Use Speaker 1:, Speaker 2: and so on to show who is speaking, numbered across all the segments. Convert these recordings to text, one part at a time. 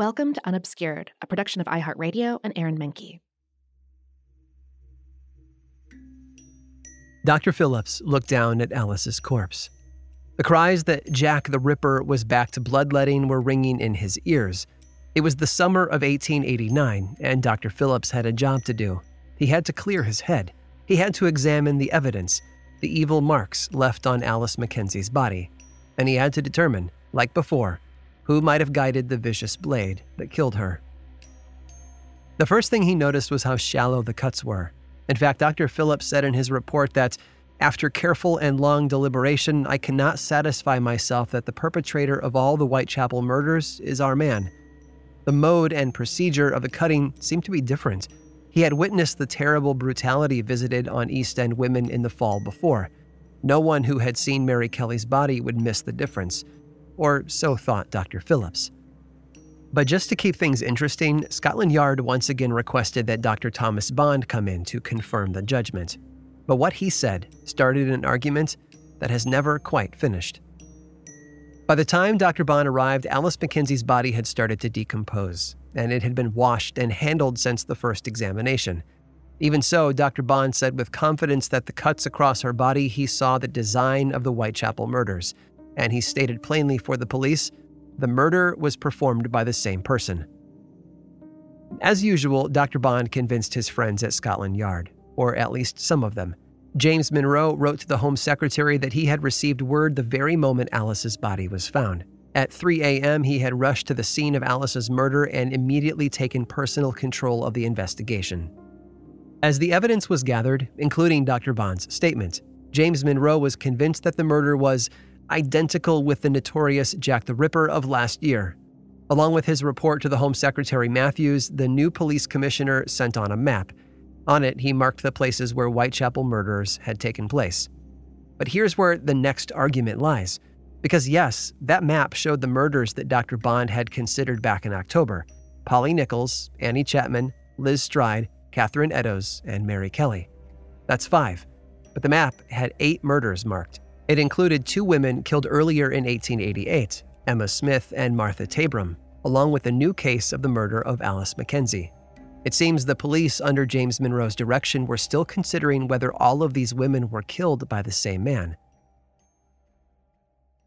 Speaker 1: Welcome to Unobscured, a production of iHeartRadio and Aaron Mahnke.
Speaker 2: Dr. Phillips looked down at Alice's corpse. The cries that Jack the Ripper was back to bloodletting were ringing in his ears. It was the summer of 1889, and Dr. Phillips had a job to do. He had to clear his head. He had to examine the evidence, the evil marks left on Alice Mackenzie's body, and he had to determine, like before, who might have guided the vicious blade that killed her. The first thing he noticed was how shallow the cuts were. In fact, Dr. Phillips said in his report that, after careful and long deliberation, I cannot satisfy myself that the perpetrator of all the Whitechapel murders is our man. The mode and procedure of the cutting seemed to be different. He had witnessed the terrible brutality visited on East End women in the fall before. No one who had seen Mary Kelly's body would miss the difference or so thought Dr. Phillips. But just to keep things interesting, Scotland Yard once again requested that Dr. Thomas Bond come in to confirm the judgment. But what he said started an argument that has never quite finished. By the time Dr. Bond arrived, Alice Mackenzie's body had started to decompose, and it had been washed and handled since the first examination. Even so, Dr. Bond said with confidence that the cuts across her body he saw the design of the Whitechapel murders, and he stated plainly for the police the murder was performed by the same person. As usual, Dr. Bond convinced his friends at Scotland Yard, or at least some of them. James Monro wrote to the Home Secretary that he had received word the very moment Alice's body was found. At 3 a.m., he had rushed to the scene of Alice's murder and immediately taken personal control of the investigation. As the evidence was gathered, including Dr. Bond's statement, James Monro was convinced that the murder was identical with the notorious Jack the Ripper of last year. Along with his report to the Home Secretary Matthews, the new police commissioner sent on a map. On it, he marked the places where Whitechapel murders had taken place. But here's where the next argument lies. Because, yes, that map showed the murders that Dr. Bond had considered back in October Polly Nichols, Annie Chapman, Liz Stride, Catherine Eddowes, and Mary Kelly. That's five. But the map had eight murders marked. It included two women killed earlier in 1888, Emma Smith and Martha Tabram, along with a new case of the murder of Alice Mackenzie. It seems the police, under James Monro's direction, were still considering whether all of these women were killed by the same man.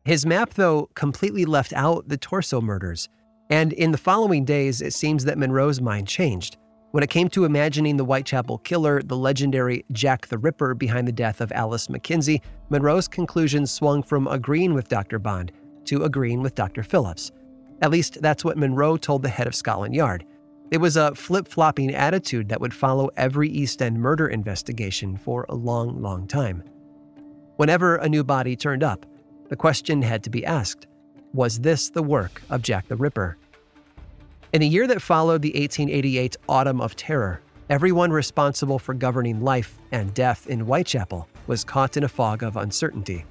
Speaker 2: His map, though, completely left out the torso murders, and in the following days, it seems that Monro's mind changed. When it came to imagining the Whitechapel killer, the legendary Jack the Ripper behind the death of Alice Mackenzie, Monro's conclusions swung from agreeing with Dr. Bond to agreeing with Dr. Phillips. At least that's what Monro told the head of Scotland Yard. It was a flip flopping attitude that would follow every East End murder investigation for a long, long time. Whenever a new body turned up, the question had to be asked Was this the work of Jack the Ripper? In the year that followed the 1888 Autumn of Terror, everyone responsible for governing life and death in Whitechapel was caught in a fog of uncertainty.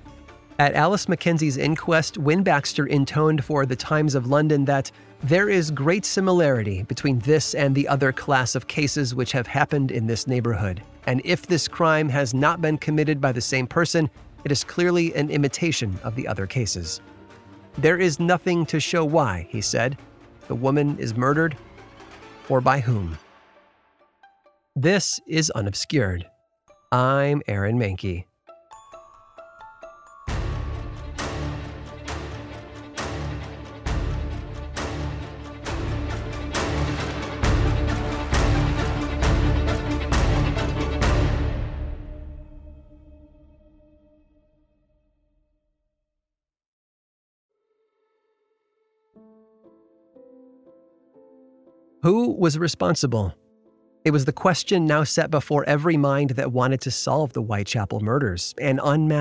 Speaker 2: At Alice Mackenzie's inquest, Wynne Baxter intoned for the Times of London that there is great similarity between this and the other class of cases which have happened in this neighborhood. And if this crime has not been committed by the same person, it is clearly an imitation of the other cases. There is nothing to show why, he said, the woman is murdered, or by whom. This is Unobscured. I'm Aaron Mahnke. Who was responsible? It was the question now set before every mind that wanted to solve the Whitechapel murders and unmask